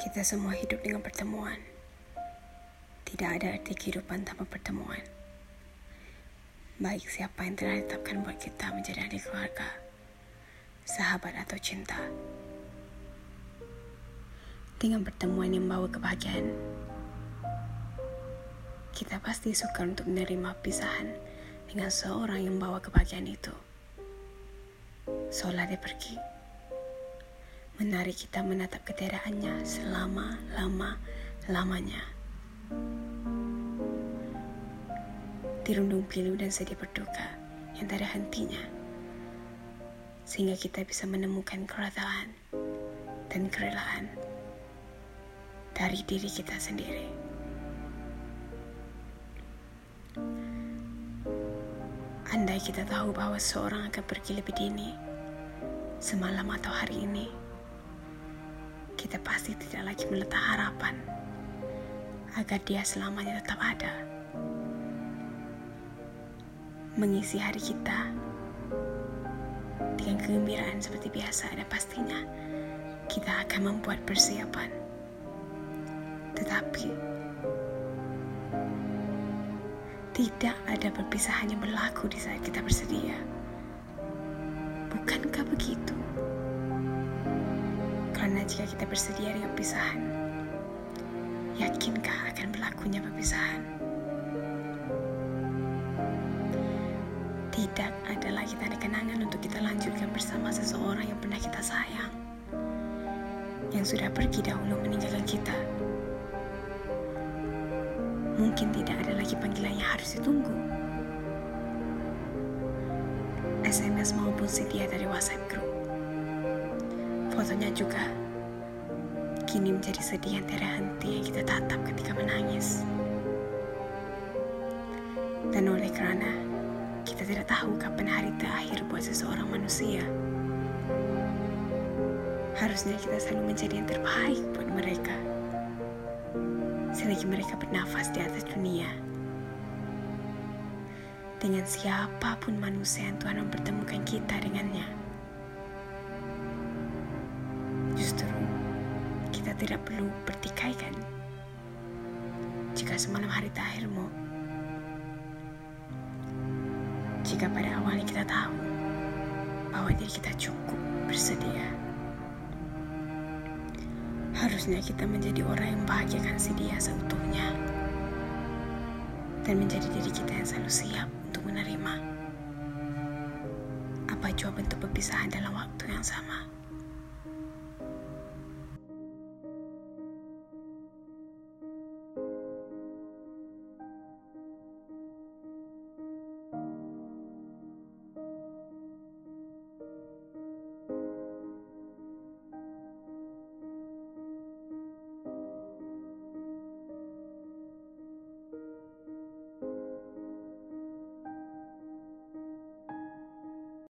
Kita semua hidup dengan pertemuan. Tidak ada arti kehidupan tanpa pertemuan. Baik siapa yang telah ditetapkan buat kita menjadi adik keluarga, sahabat atau cinta. Dengan pertemuan yang membawa kebahagiaan, kita pasti suka untuk menerima pisahan dengan seorang yang membawa kebahagiaan itu. Seolah dia pergi menarik kita menatap ketiadaannya selama-lama-lamanya. Dirundung pilu dan sedih berduka yang tak ada hentinya. Sehingga kita bisa menemukan kerelaan dan kerelaan dari diri kita sendiri. Andai kita tahu bahwa seorang akan pergi lebih dini, semalam atau hari ini, kita pasti tidak lagi meletak harapan agar dia selamanya tetap ada. Mengisi hari kita dengan kegembiraan seperti biasa ada pastinya kita akan membuat persiapan. Tetapi tidak ada perpisahan yang berlaku di saat kita bersedia. Bukankah begitu? Karena jika kita bersedia dengan pisahan, yakinkah akan berlakunya perpisahan? Tidak ada lagi tanda kenangan untuk kita lanjutkan bersama seseorang yang pernah kita sayang, yang sudah pergi dahulu meninggalkan kita. Mungkin tidak ada lagi panggilan yang harus ditunggu. SMS maupun sedia dari WhatsApp group fotonya juga kini menjadi sedih yang tiada henti yang kita tatap ketika menangis. Dan oleh kerana kita tidak tahu kapan hari terakhir buat seseorang manusia, harusnya kita selalu menjadi yang terbaik buat mereka. Selagi mereka bernafas di atas dunia, dengan siapa pun manusia yang Tuhan mempertemukan kita dengannya. Kita tidak perlu bertikaikan jika semalam hari terakhirmu. Jika pada awalnya kita tahu bahwa diri kita cukup bersedia. Harusnya kita menjadi orang yang bahagiakan si dia seutuhnya. Dan menjadi diri kita yang selalu siap untuk menerima apa jua bentuk perpisahan dalam waktu yang sama.